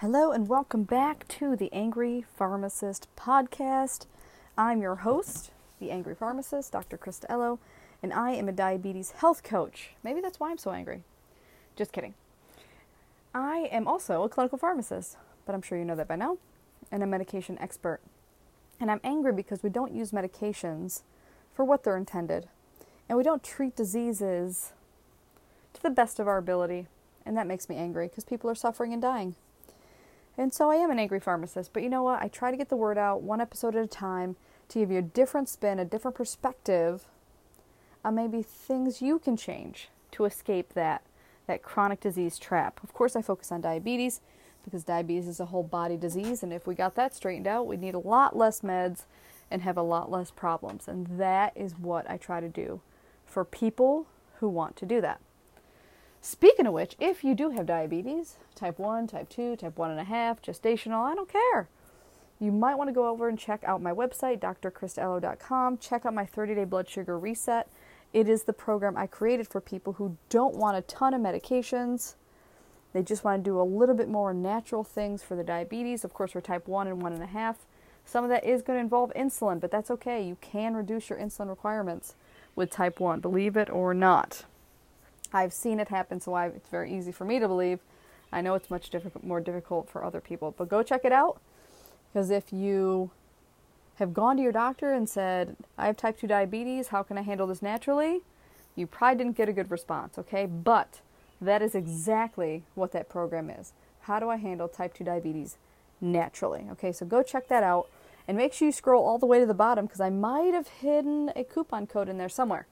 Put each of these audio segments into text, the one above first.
Hello, and welcome back to the Angry Pharmacist podcast. I'm your host, the Angry Pharmacist, Dr. Krista Ellow, and I am a diabetes health coach. Maybe that's why I'm so angry. Just kidding. I am also a clinical pharmacist, but I'm sure you know that by now, and a medication expert. And I'm angry because we don't use medications for what they're intended, and we don't treat diseases to the best of our ability, and that makes me angry because people are suffering and dying. And so I am an angry pharmacist, but you know what? I try to get the word out one episode at a time to give you a different spin, a different perspective on maybe things you can change to escape that that chronic disease trap. Of course, I focus on diabetes because diabetes is a whole body disease, and if we got that straightened out, we'd need a lot less meds and have a lot less problems. And that is what I try to do for people who want to do that. Speaking of which, if you do have diabetes, type 1, type 2, type 1.5, gestational, I don't care. You might want to go over and check out my website, drkristaellow.com. Check out my 30 day blood sugar reset. It is the program I created for people who don't want a ton of medications. They just want to do a little bit more natural things for the diabetes. Of course, for type 1 and 1.5. Some of that is going to involve insulin, but that's okay. You can reduce your insulin requirements with type 1, believe it or not. I've seen it happen, so I, it's very easy for me to believe. I know it's much difficult, more difficult for other people, but go check it out. Because if you have gone to your doctor and said, I have type 2 diabetes, how can I handle this naturally? You probably didn't get a good response, okay? But that is exactly what that program is. How do I handle type 2 diabetes naturally? Okay, so go check that out and make sure you scroll all the way to the bottom because I might have hidden a coupon code in there somewhere.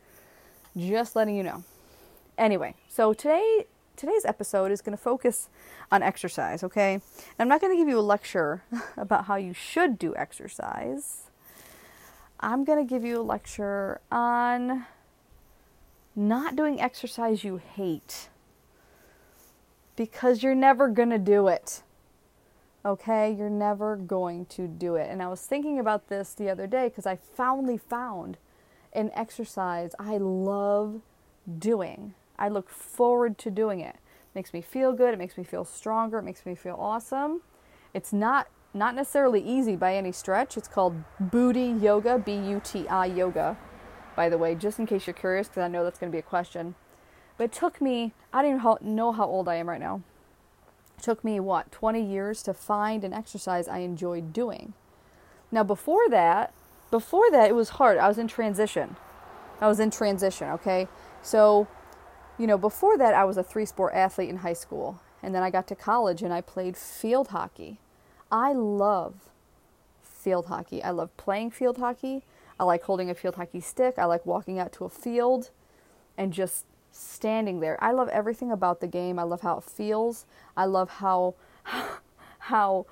Just letting you know. Anyway, so today today's episode is going to focus on exercise, okay? I'm not going to give you a lecture about how you should do exercise. I'm going to give you a lecture on not doing exercise you hate because you're never going to do it. Okay? You're never going to do it. And I was thinking about this the other day because I finally found an exercise I love doing I look forward to doing it. it. Makes me feel good, it makes me feel stronger, it makes me feel awesome. It's not not necessarily easy by any stretch. It's called Buti Yoga, B U T I yoga. By the way, just in case you're curious because I know that's going to be a question. But it took me, I don't even know how old I am right now. It took me, what, 20 years to find an exercise I enjoyed doing. Now, before that, before that, it was hard. I was in transition. I was in transition, okay? So you know, before that, I was a three sport athlete in high school. And then I got to college and I played field hockey. I love field hockey. I love playing field hockey. I like holding a field hockey stick. I like walking out to a field and just standing there. I love everything about the game. I love how it feels. I love how how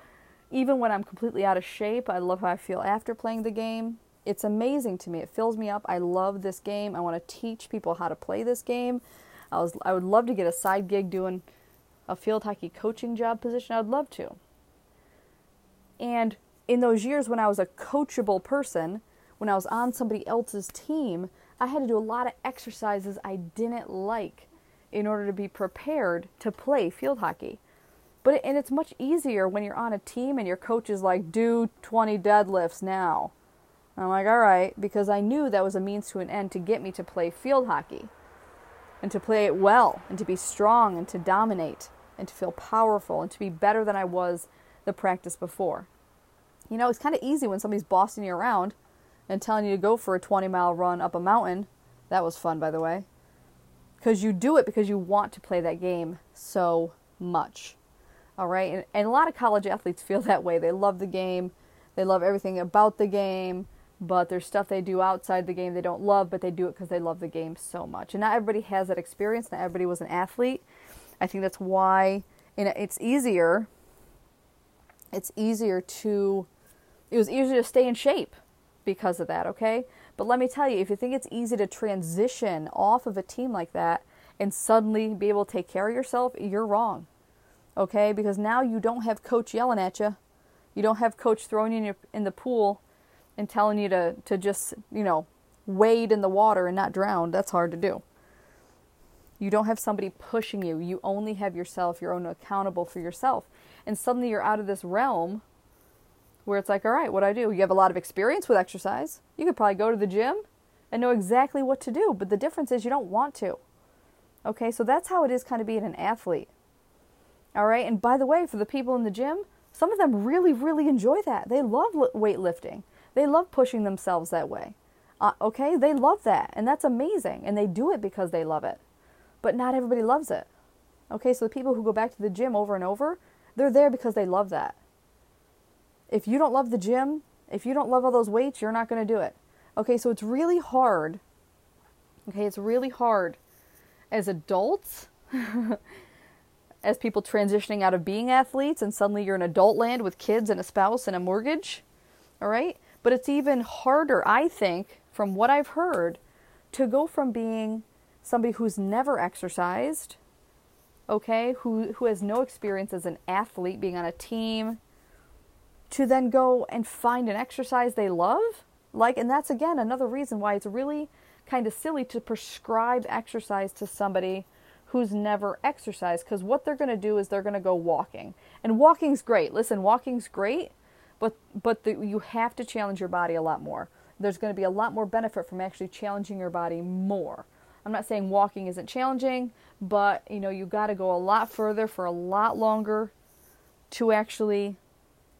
even when I'm completely out of shape, I love how I feel after playing the game. It's amazing to me. It fills me up. I love this game. I want to teach people how to play this game. I was I would love to get a side gig doing a field hockey coaching job position. I'd love to. And in those years when I was a coachable person, when I was on somebody else's team, I had to do a lot of exercises I didn't like in order to be prepared to play field hockey. But and it's much easier when you're on a team and your coach is like, "Do 20 deadlifts now." I'm like, "All right," because I knew that was a means to an end to get me to play field hockey and to play it well and to be strong and to dominate and to feel powerful and to be better than I was the practice before. You know, it's kind of easy when somebody's bossing you around and telling you to go for a 20 mile run up a mountain. That was fun, by the way. Because you do it because you want to play that game so much. All right? And, and a lot of college athletes feel that way. They love the game, they love everything about the game, but there's stuff they do outside the game they don't love, but they do it because they love the game so much. And not everybody has that experience. Not everybody was an athlete. I think that's why it's easier. It's easier to. It was easier to stay in shape because of that. Okay, but let me tell you, if you think it's easy to transition off of a team like that and suddenly be able to take care of yourself, you're wrong. Okay, because now you don't have coach yelling at you. You don't have coach throwing you in, your, in the pool and telling you to, to just, you know, wade in the water and not drown, that's hard to do. You don't have somebody pushing you. You only have yourself. You're only accountable for yourself. And suddenly you're out of this realm where it's like, all right, what do I do? You have a lot of experience with exercise. You could probably go to the gym and know exactly what to do. But the difference is you don't want to. Okay, so that's how it is kind of being an athlete. All right, and by the way, for the people in the gym, some of them really, really enjoy that. They love weightlifting, they love pushing themselves that way. Uh, okay, they love that, and that's amazing, and they do it because they love it. But not everybody loves it. Okay, so the people who go back to the gym over and over, they're there because they love that. If you don't love the gym, if you don't love all those weights, you're not going to do it. Okay, so it's really hard. Okay, it's really hard as adults, as people transitioning out of being athletes, and suddenly you're in adult land with kids and a spouse and a mortgage. All right? But it's even harder, I think, from what I've heard, to go from being somebody who's never exercised, okay, who, who has no experience as an athlete, being on a team, to then go and find an exercise they love. Like, and that's again another reason why it's really kind of silly to prescribe exercise to somebody who's never exercised because what they're going to do is they're going to go walking. And walking's great. Listen, walking's great, but but the, you have to challenge your body a lot more. There's going to be a lot more benefit from actually challenging your body more. I'm not saying walking isn't challenging, but you know, you got to go a lot further for a lot longer to actually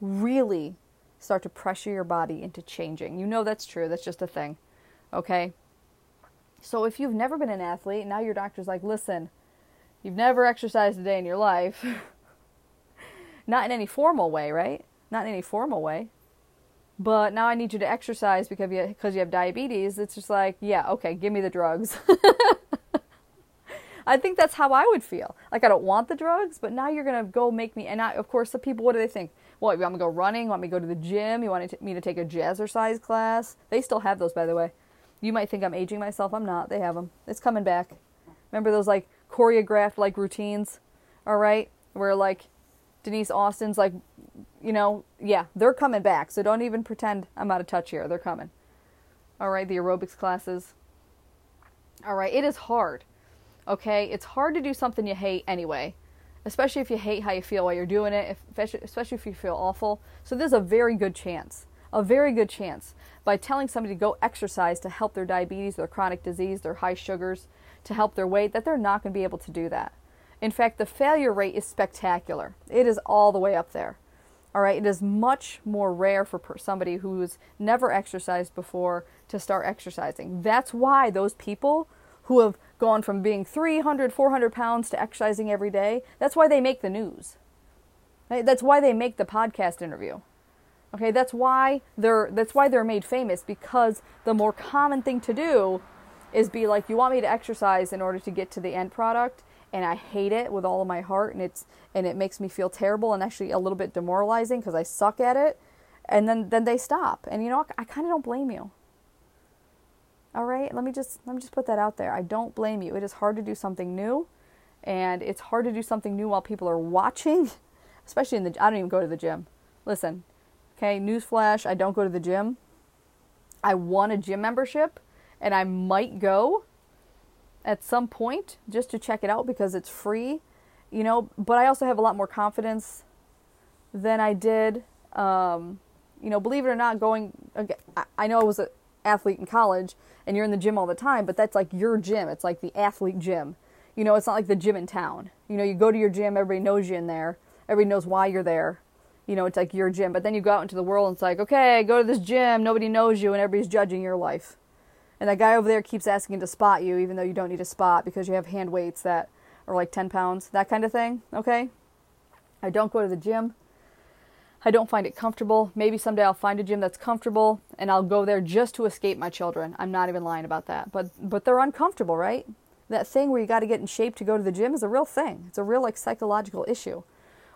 really start to pressure your body into changing. You know that's true. That's just a thing. Okay? So if you've never been an athlete, now your doctor's like, "Listen, you've never exercised a day in your life." Not in any formal way, right? Not in any formal way but now I need you to exercise because you because you have diabetes. It's just like, yeah, okay, give me the drugs. I think that's how I would feel. Like I don't want the drugs, but now you're gonna go make me. And I, of course, the people, what do they think? Well, you want me to go running? You want me to go to the gym? You want me to take a jazzercise class? They still have those, by the way. You might think I'm aging myself. I'm not. They have them. It's coming back. Remember those like choreographed like routines? All right, where like Denise Austin's like you know, yeah, they're coming back. So don't even pretend I'm out of touch here. They're coming. All right, the aerobics classes. All right, it is hard. Okay, it's hard to do something you hate anyway, especially if you hate how you feel while you're doing it, especially if you feel awful. So there's a very good chance, a very good chance by telling somebody to go exercise to help their diabetes, their chronic disease, their high sugars, to help their weight, that they're not going to be able to do that. In fact, the failure rate is spectacular. It is all the way up there. All right, it is much more rare for somebody who's never exercised before to start exercising. That's why those people who have gone from being 300, 400 pounds to exercising every day, that's why they make the news. Right? That's why they make the podcast interview. Okay, that's why they're that's why they're made famous because the more common thing to do is be like, you want me to exercise in order to get to the end product, and I hate it with all of my heart and it's and it makes me feel terrible and actually a little bit demoralizing because I suck at it. And then then they stop. And you know I kind of don't blame you. All right? Let me just let me just put that out there. I don't blame you. It is hard to do something new and it's hard to do something new while people are watching especially in the I don't even go to the gym. Listen okay newsflash I don't go to the gym. I want a gym membership and I might go at some point just to check it out because it's free, you know. But I also have a lot more confidence than I did. Um, you know, believe it or not, going. I know I was an athlete in college, and you're in the gym all the time, but that's like your gym. It's like the athlete gym. You know, it's not like the gym in town. You know, you go to your gym, everybody knows you in there. Everybody knows why you're there. You know, it's like your gym. But then you go out into the world and it's like, okay, go to this gym, nobody knows you, and everybody's judging your life and that guy over there keeps asking to spot you even though you don't need a spot because you have hand weights that are like 10 pounds, that kind of thing, okay? I don't go to the gym. I don't find it comfortable. Maybe someday I'll find a gym that's comfortable and I'll go there just to escape my children. I'm not even lying about that. But but they're uncomfortable, right? That thing where you got to get in shape to go to the gym is a real thing. It's a real like psychological issue.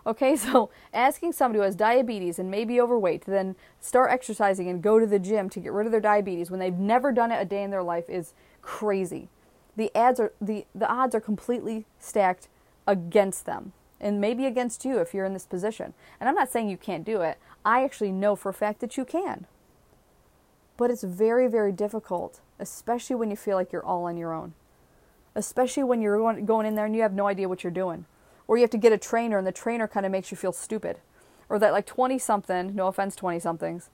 Okay, so asking somebody who has diabetes and may be overweight to then start exercising and go to the gym to get rid of their diabetes when they've never done it a day in their life is crazy. The ads are the, the odds are completely stacked against them and maybe against you if you're in this position. And I'm not saying you can't do it. I actually know for a fact that you can. But it's very, very difficult, especially when you feel like you're all on your own. especially when you're going, going in there and you have no idea what you're doing. Or you have to get a trainer and the trainer kind of makes you feel stupid. Or that like 20 something, no offense 20 somethings,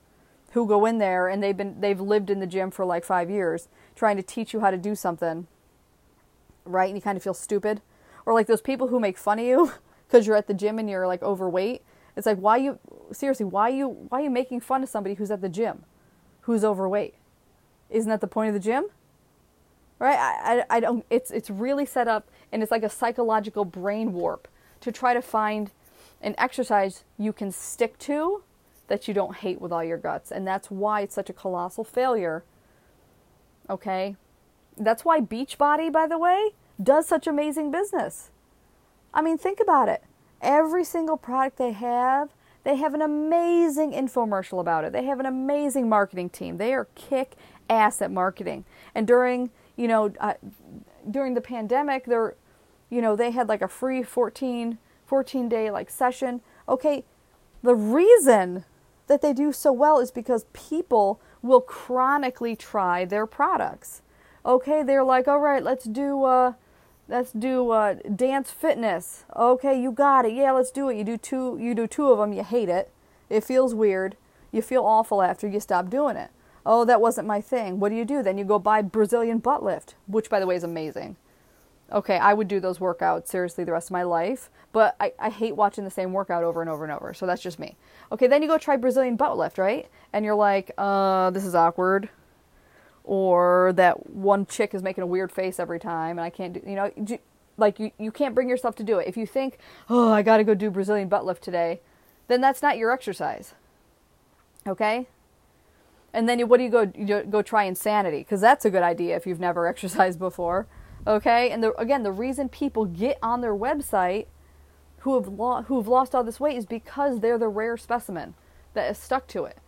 who go in there and they've been they've lived in the gym for like 5 years trying to teach you how to do something. Right? And you kind of feel stupid. Or like those people who make fun of you cuz you're at the gym and you're like overweight. It's like why you seriously, why you why are you making fun of somebody who's at the gym? Who's overweight? Isn't that the point of the gym? Right? I, I, I, don't. It's it's really set up, and it's like a psychological brain warp to try to find an exercise you can stick to that you don't hate with all your guts, and that's why it's such a colossal failure. Okay, that's why Beachbody, by the way, does such amazing business. I mean, think about it. Every single product they have, they have an amazing infomercial about it. They have an amazing marketing team. They are kick ass at marketing. And during you know, uh, during the pandemic, they're, you know, they had like a free 14, 14 day like session. Okay, the reason that they do so well is because people will chronically try their products. Okay, they're like, all right, let's do, uh, let's do uh, dance fitness. Okay, you got it. Yeah, let's do it. You do two, you do two of them. You hate it. It feels weird. You feel awful after you stop doing it oh, that wasn't my thing. What do you do? Then you go buy Brazilian butt lift, which, by the way, is amazing. Okay, I would do those workouts seriously the rest of my life, but I, I hate watching the same workout over and over and over. So that's just me. Okay, then you go try Brazilian butt lift, right? And you're like, uh, this is awkward. Or that one chick is making a weird face every time and I can't do, you know, like you, you can't bring yourself to do it. If you think, oh, I got to go do Brazilian butt lift today, then that's not your exercise. Okay? And then what do you go you go try insanity? Because that's a good idea if you've never exercised before okay? And the, again the reason people get on their website who have lo- who have lost all this weight is because they're the rare specimen that is stuck to it.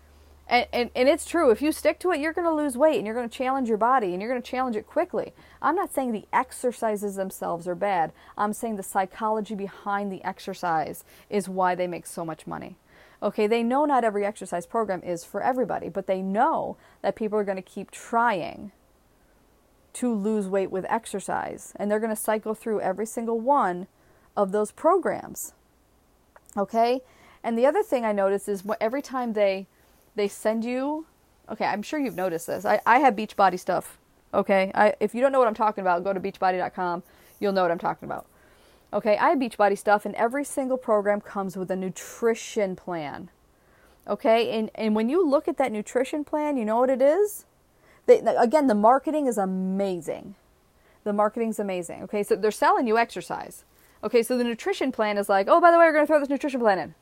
And, and, and it's true if you stick to it you're going to lose weight and you're going to challenge your body and you're going to challenge it quickly. I'm not saying the exercises themselves are bad. I'm saying the psychology behind the exercise is why they make so much money Okay, they know not every exercise program is for everybody, but they know that people are going to keep trying to lose weight with exercise, and they're going to cycle through every single one of those programs. Okay? And the other thing I notice is every time they they send you okay, I'm sure you've noticed this. I, I have Beachbody stuff. Okay? I if you don't know what I'm talking about, go to beachbody.com. You'll know what I'm talking about. Okay, I have Beachbody stuff, and every single program comes with a nutrition plan. Okay, and, and when you look at that nutrition plan, you know what it is? They, again, the marketing is amazing. The marketing's amazing. Okay, so they're selling you exercise. Okay, so the nutrition plan is like, oh, by the way, we're going to throw this nutrition plan in.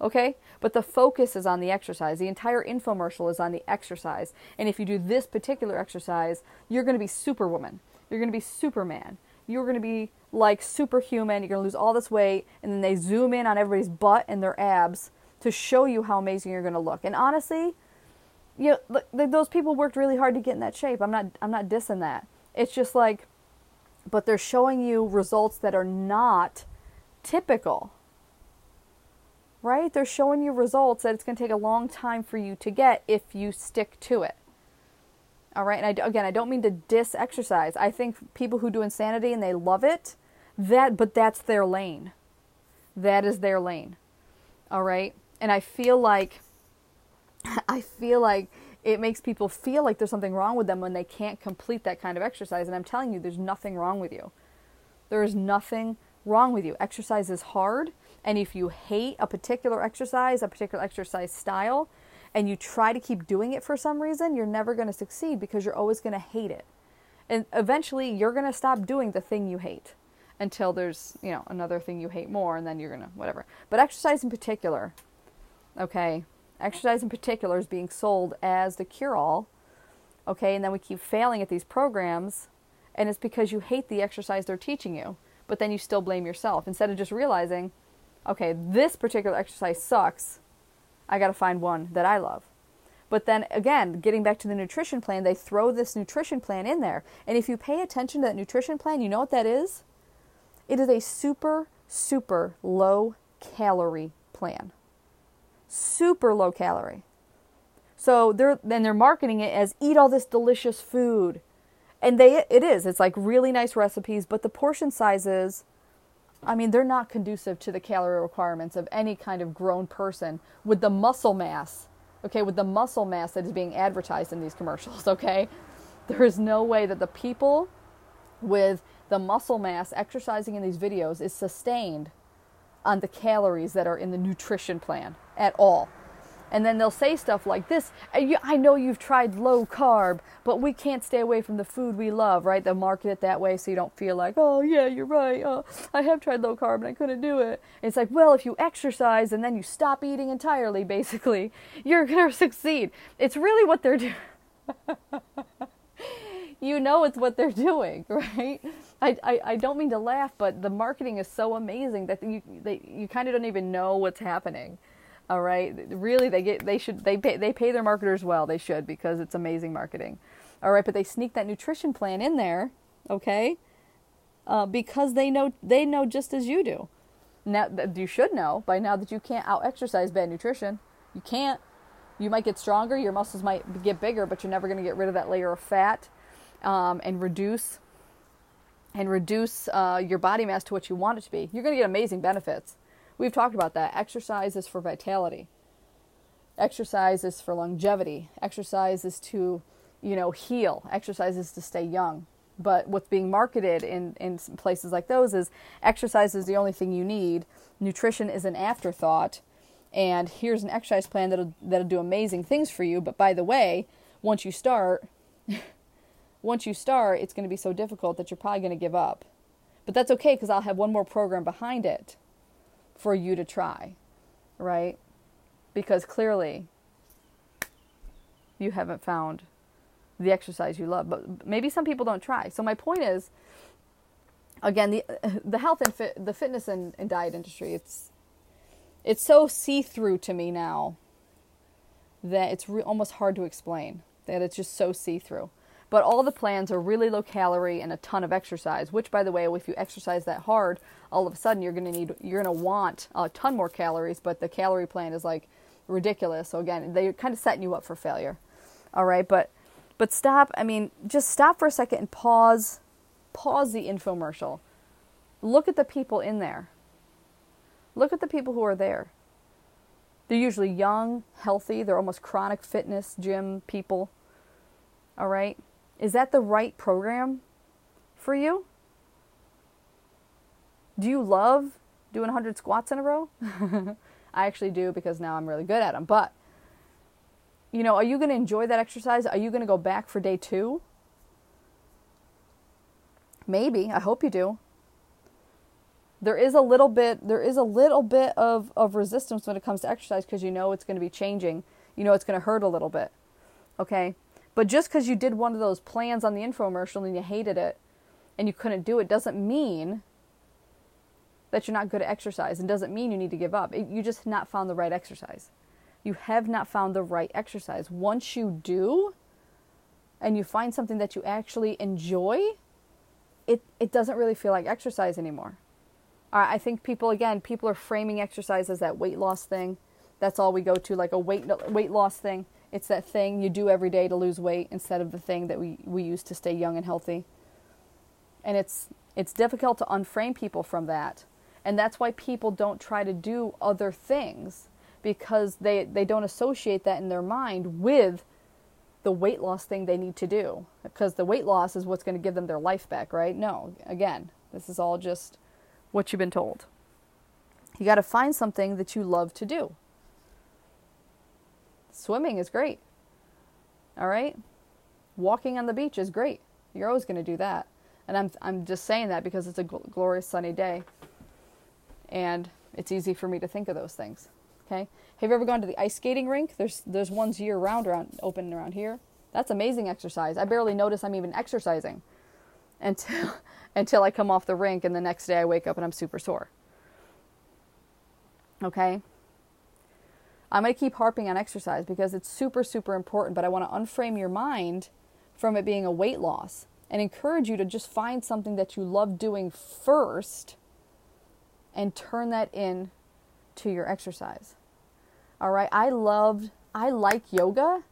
Okay, but the focus is on the exercise. The entire infomercial is on the exercise. And if you do this particular exercise, you're going to be superwoman. You're going to be superman. You're going to be like superhuman. You're going to lose all this weight. And then they zoom in on everybody's butt and their abs to show you how amazing you're going to look. And honestly, you know, those people worked really hard to get in that shape. I'm not I'm not dissing that. It's just like but they're showing you results that are not typical. Right? They're showing you results that it's going to take a long time for you to get if you stick to it. All right. And I, again, I don't mean to diss exercise. I think people who do insanity and they love it, that, but that's their lane. That is their lane. All right. And I feel like, I feel like it makes people feel like there's something wrong with them when they can't complete that kind of exercise. And I'm telling you, there's nothing wrong with you. There is nothing wrong with you. Exercise is hard. And if you hate a particular exercise, a particular exercise style, and you try to keep doing it for some reason, you're never going to succeed because you're always going to hate it. And eventually you're going to stop doing the thing you hate until there's, you know, another thing you hate more and then you're going to whatever. But exercise in particular, okay? Exercise in particular is being sold as the cure all. Okay? And then we keep failing at these programs and it's because you hate the exercise they're teaching you, but then you still blame yourself instead of just realizing, okay, this particular exercise sucks I got to find one that I love. But then again, getting back to the nutrition plan, they throw this nutrition plan in there. And if you pay attention to that nutrition plan, you know what that is? It is a super, super low calorie plan. Super low calorie. So they're then they're marketing it as eat all this delicious food and they it is. It's like really nice recipes, but the portion sizes I mean, they're not conducive to the calorie requirements of any kind of grown person with the muscle mass, okay, with the muscle mass that is being advertised in these commercials, okay? There is no way that the people with the muscle mass exercising in these videos is sustained on the calories that are in the nutrition plan at all. And then they'll say stuff like this uh, I know you've tried low carb, but we can't stay away from the food we love, right? They'll market it that way so you don't feel like, oh, yeah, you're right. Oh, I have tried low carb and I couldn't do it. It's like, well, if you exercise and then you stop eating entirely, basically, you're going to succeed. It's really what they're doing. you know it's what they're doing, right? I, I, I don't mean to laugh, but the marketing is so amazing that you they, you kind of don't even know what's happening. All right, really, they get they should they pay they pay their marketers well. They should because it's amazing marketing. All right, but they sneak that nutrition plan in there, okay? Uh, because they know they know just as you do. Now you should know by now that you can't out exercise bad nutrition. You can't. You might get stronger, your muscles might get bigger, but you're never going to get rid of that layer of fat um, and reduce and reduce uh, your body mass to what you want it to be, you're going to get amazing benefits. We've talked about that. Exercise is for vitality. Exercise is for longevity. Exercise is to, you know, heal. Exercise is to stay young. But what's being marketed in, in places like those is exercise is the only thing you need. Nutrition is an afterthought. And here's an exercise plan that'll, that'll do amazing things for you. But by the way, once you start, once you start, it's going to be so difficult that you're probably going to give up. But that's okay because I'll have one more program behind it for you to try, right? Because clearly you haven't found the exercise you love. But maybe some people don't try. So my point is, again, the the health and fit, the fitness and, and diet industry, it's it's so see through to me now that it's re- almost hard to explain. That it's just so see through. But all the plans are really low calorie and a ton of exercise, which by the way, if you exercise that hard, all of a sudden you're going to need you're going to want a ton more calories, but the calorie plan is like ridiculous. So again, they're kind of setting you up for failure. All right, but but stop, I mean, just stop for a second and pause pause the infomercial. Look at the people in there. Look at the people who are there. They're usually young, healthy, they're almost chronic fitness gym people. All right? Is that the right program for you? Do you love doing 100 squats in a row? I actually do because now I'm really good at them. But, you know, are you going to enjoy that exercise? Are you going to go back for day two? Maybe. I hope you do. There is a little bit there is a little bit of, of resistance when it comes to exercise because you know it's going to be changing. You know it's going to hurt a little bit. Okay? But just because you did one of those plans on the infomercial and you hated it and you couldn't do it doesn't mean that you're not good at exercise and doesn't mean you need to give up. It, you just not found the right exercise. You have not found the right exercise. Once you do and you find something that you actually enjoy, it, it doesn't really feel like exercise anymore. I think people, again, people are framing exercise as that weight loss thing. That's all we go to, like a weight, weight loss thing. It's that thing you do every day to lose weight instead of the thing that we, we use to stay young and healthy. And it's it's difficult to unframe people from that. And that's why people don't try to do other things because they, they don't associate that in their mind with the weight loss thing they need to do. Because the weight loss is what's going to give them their life back, right? No, again, this is all just what you've been told. You got to find something that you love to do. Swimming is great. All right? Walking on the beach is great. You're always going to do that. And I'm, I'm just saying that because it's a gl- glorious sunny day. And it's easy for me to think of those things. Okay? Have you ever gone to the ice skating rink? There's, there's ones year round around, open around here. That's amazing exercise. I barely notice I'm even exercising until, until I come off the rink and the next day I wake up and I'm super sore. Okay? I'm going to keep harping on exercise because it's super, super important, but I want to unframe your mind from it being a weight loss and encourage you to just find something that you love doing first and turn that in to your exercise. All right, I loved, I like yoga.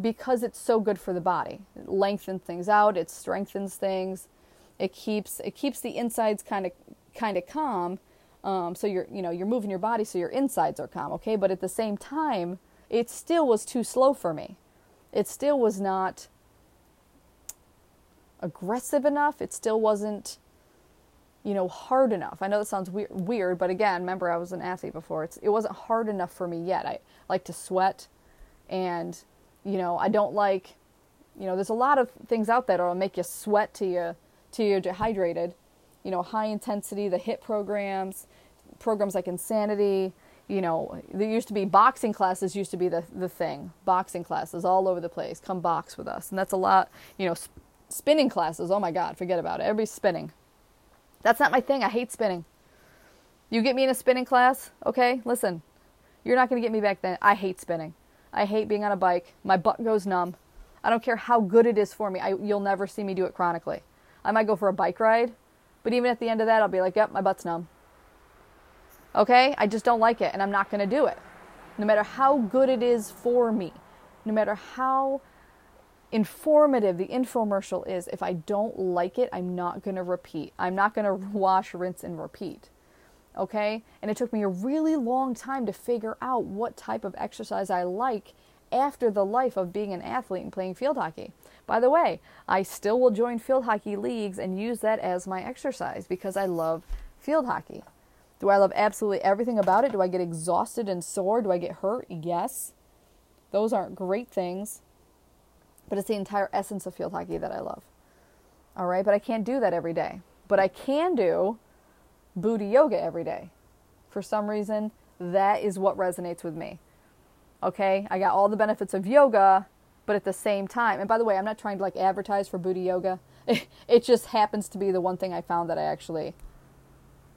because it's so good for the body. It lengthens things out, it strengthens things. It keeps it keeps the insides kind of kind of calm. Um, so you're you know you're moving your body so your insides are calm, okay? But at the same time, it still was too slow for me. It still was not aggressive enough. It still wasn't you know, hard enough. I know that sounds weird, weird, but again, remember I was an athlete before. It's, it wasn't hard enough for me yet. I like to sweat, and you know, I don't like, you know, there's a lot of things out there that'll make you sweat till you till you're dehydrated. You know, high intensity, the HIIT programs, programs like Insanity. You know, there used to be boxing classes. Used to be the the thing. Boxing classes all over the place. Come box with us, and that's a lot. You know, sp- spinning classes. Oh my God, forget about it. Everybody's spinning that's not my thing. I hate spinning. You get me in a spinning class, okay? Listen, you're not going to get me back then. I hate spinning. I hate being on a bike. My butt goes numb. I don't care how good it is for me. I, you'll never see me do it chronically. I might go for a bike ride, but even at the end of that, I'll be like, yep, my butt's numb. Okay? I just don't like it, and I'm not going to do it. No matter how good it is for me, no matter how informative the infomercial is, if I don't like it, I'm not going to repeat. I'm not going to wash, rinse, and repeat. Okay? And it took me a really long time to figure out what type of exercise I like after the life of being an athlete and playing field hockey. By the way, I still will join field hockey leagues and use that as my exercise because I love field hockey. Do I love absolutely everything about it? Do I get exhausted and sore? Do I get hurt? Yes. Those aren't great things but it's the entire essence of field hockey that I love. All right, but I can't do that every day. But I can do Buti yoga every day. For some reason, that is what resonates with me. Okay, I got all the benefits of yoga, but at the same time, and by the way, I'm not trying to like advertise for Buti yoga. It, just happens to be the one thing I found that I actually,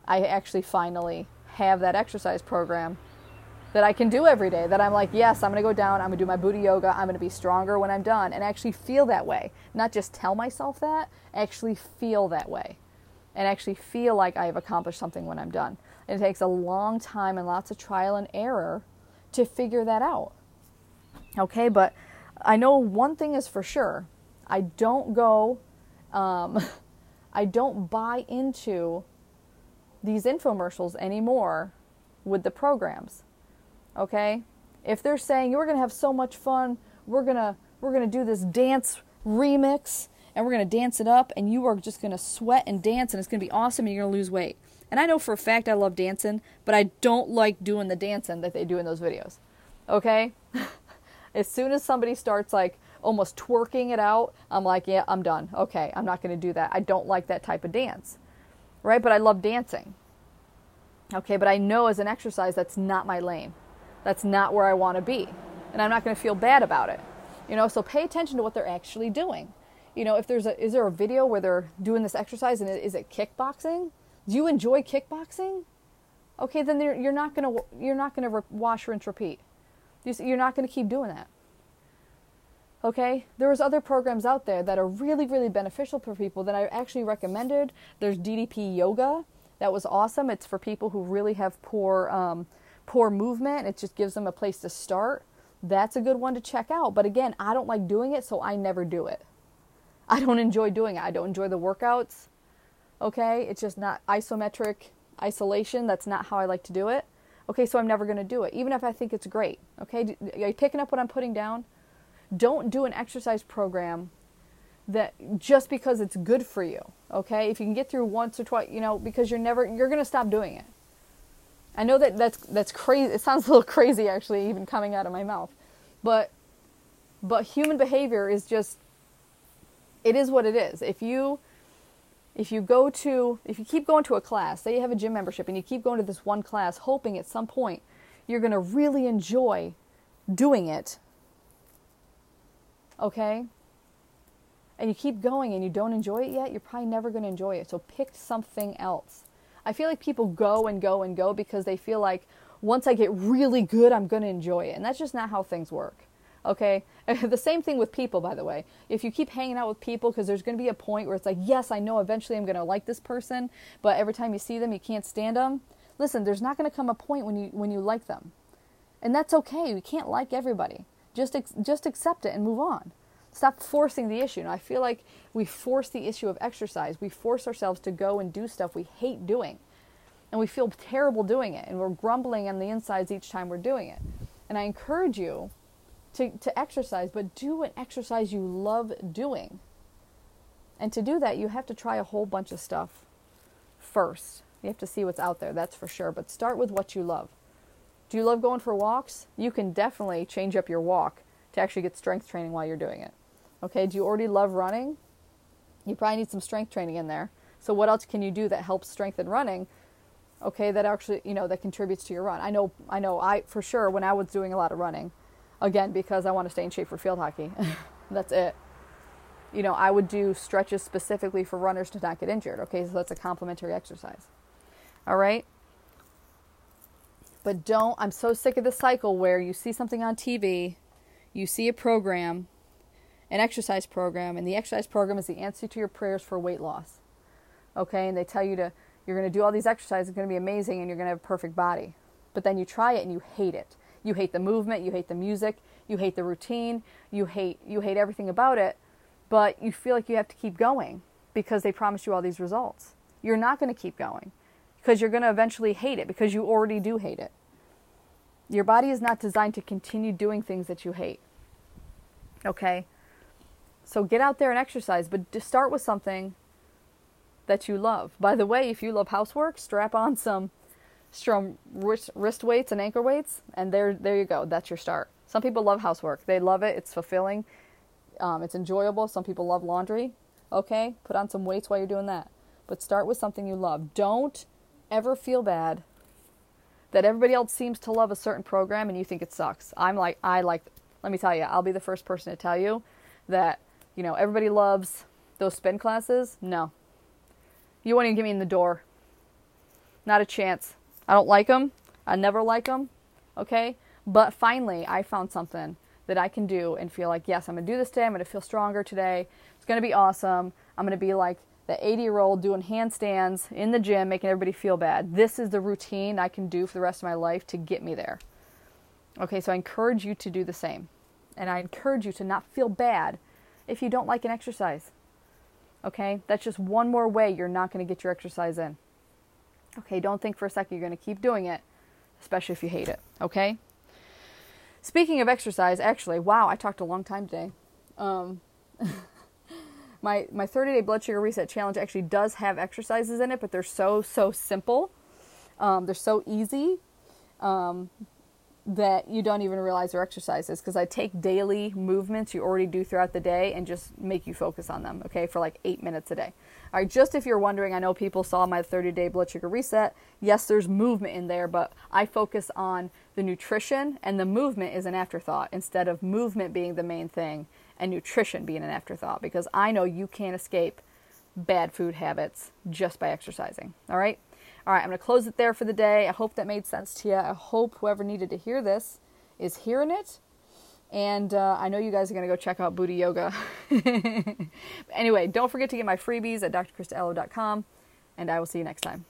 I actually finally have that exercise program that I can do every day. That I'm like, yes, I'm to go down, I'm to do my Buti yoga, I'm to be stronger when I'm done, and actually feel that way. Not just tell myself that, actually feel that way. And actually feel like I have accomplished something when I'm done. And it takes a long time and lots of trial and error to figure that out. Okay, but I know one thing is for sure I don't go, um, I don't buy into these infomercials anymore with the programs okay? If they're saying you're going to have so much fun, we're going to we're going to do this dance remix and we're going to dance it up and you are just going to sweat and dance and it's going to be awesome and you're going to lose weight. And I know for a fact I love dancing, but I don't like doing the dancing that they do in those videos. Okay? as soon as somebody starts like almost twerking it out, I'm like, yeah, I'm done. Okay, I'm not going to do that. I don't like that type of dance. Right? But I love dancing. Okay, but I know as an exercise that's not my lane. That's not where I want to be. And I'm not going to feel bad about it. You know, so pay attention to what they're actually doing. You know, if there's a is there a video where they're doing this exercise and is it kickboxing? Do you enjoy kickboxing? Okay, then you're not to you're not to wash, rinse, repeat. You're not to keep doing that. Okay, there's other programs out there that are really, really beneficial for people that I actually recommended. There's DDP Yoga, that was awesome. It's for people who really have poor um, poor movement. It just gives them a place to start. That's a good one to check out. But again, I don't like doing it, so I never do it. I don't enjoy doing it. I don't enjoy the workouts. Okay? It's just not isometric isolation. That's not how I like to do it. Okay, so I'm never going to do it, even if I think it's great. Okay? Are you picking up what I'm putting down? Don't do an exercise program that just because it's good for you. Okay? If you can get through once or twice, you know, because you're never, you're going to stop doing it. I know that that's that's crazy. It sounds a little crazy actually, even coming out of my mouth, but but human behavior is just it is what it is. If you if you go to if you keep going to a class, say you have a gym membership and you keep going to this one class, hoping at some point you're going to really enjoy doing it. Okay? And you keep going and you don't enjoy it yet, you're probably never going to enjoy it. So pick something else. I feel like people go and go and go because they feel like once I get really good, I'm going to enjoy it. And that's just not how things work. Okay? the same thing with people, by the way. If you keep hanging out with people, because there's going to be a point where it's like, yes, I know eventually I'm going to like this person, but every time you see them, you can't stand them. Listen, there's not going to come a point when you when you like them, and that's okay. You can't like everybody. Just just accept it and move on. Stop forcing the issue. And I feel like we force the issue of exercise. We force ourselves to go and do stuff we hate doing. And we feel terrible doing it. And we're grumbling on the insides each time we're doing it. And I encourage you to, to exercise, but do an exercise you love doing. And to do that, you have to try a whole bunch of stuff first. You have to see what's out there, that's for sure. But start with what you love. Do you love going for walks? You can definitely change up your walk to actually get strength training while you're doing it. Okay, do you already love running? You probably need some strength training in there. So what else can you do that helps strengthen running? Okay, that actually, you know, that contributes to your run. I know I know I for sure when I was doing a lot of running, again because I want to stay in shape for field hockey. that's it. You know, I would do stretches specifically for runners to not get injured. Okay, so that's a complementary exercise. All right? But don't, I'm so sick of the cycle where you see something on TV, you see a program, an exercise program, and the exercise program is the answer to your prayers for weight loss. Okay, and they tell you to you're going to do all these exercises, it's going to be amazing, and you're going to have a perfect body. But then you try it and you hate it. You hate the movement, you hate the music, you hate the routine, you hate you hate everything about it, but you feel like you have to keep going because they promised you all these results. You're not going to keep going because you're going to eventually hate it because you already do hate it. Your body is not designed to continue doing things that you hate. Okay? So get out there and exercise, but just start with something that you love. By the way, if you love housework, strap on some strong wrist, wrist weights and ankle weights, and there, there you go. That's your start. Some people love housework. They love it. It's fulfilling. Um, it's enjoyable. Some people love laundry. Okay, put on some weights while you're doing that. But start with something you love. Don't ever feel bad that everybody else seems to love a certain program and you think it sucks. I'm like, I like, let me tell you, I'll be the first person to tell you that you know, everybody loves those spin classes. No. You won't even get me in the door. Not a chance. I don't like them. I never like them. Okay? But finally, I found something that I can do and feel like, yes, I'm going to do this today. I'm going to feel stronger today. It's going to be awesome. I'm going to be like the 80 year old doing handstands in the gym, making everybody feel bad. This is the routine I can do for the rest of my life to get me there. Okay, so I encourage you to do the same. And I encourage you to not feel bad if you don't like an exercise. Okay? That's just one more way you're not going to get your exercise in. Okay, don't think for a second you're going to keep doing it, especially if you hate it. Okay? Speaking of exercise, actually, wow, I talked a long time today. Um, my my 30 day blood sugar reset challenge actually does have exercises in it, but they're so so simple. Um, they're so easy. Um, that you don't even realize are exercises because I take daily movements you already do throughout the day and just make you focus on them, okay, for like eight minutes a day. All right, just if you're wondering, I know people saw my 30 day blood sugar reset. Yes, there's movement in there, but I focus on the nutrition and the movement is an afterthought instead of movement being the main thing and nutrition being an afterthought because I know you can't escape bad food habits just by exercising. All right? All right, I'm going to close it there for the day. I hope that made sense to you. I hope whoever needed to hear this is hearing it. And uh, I know you guys are going to go check out Buti Yoga. anyway, don't forget to get my freebies at drkristaellow.com, and I will see you next time.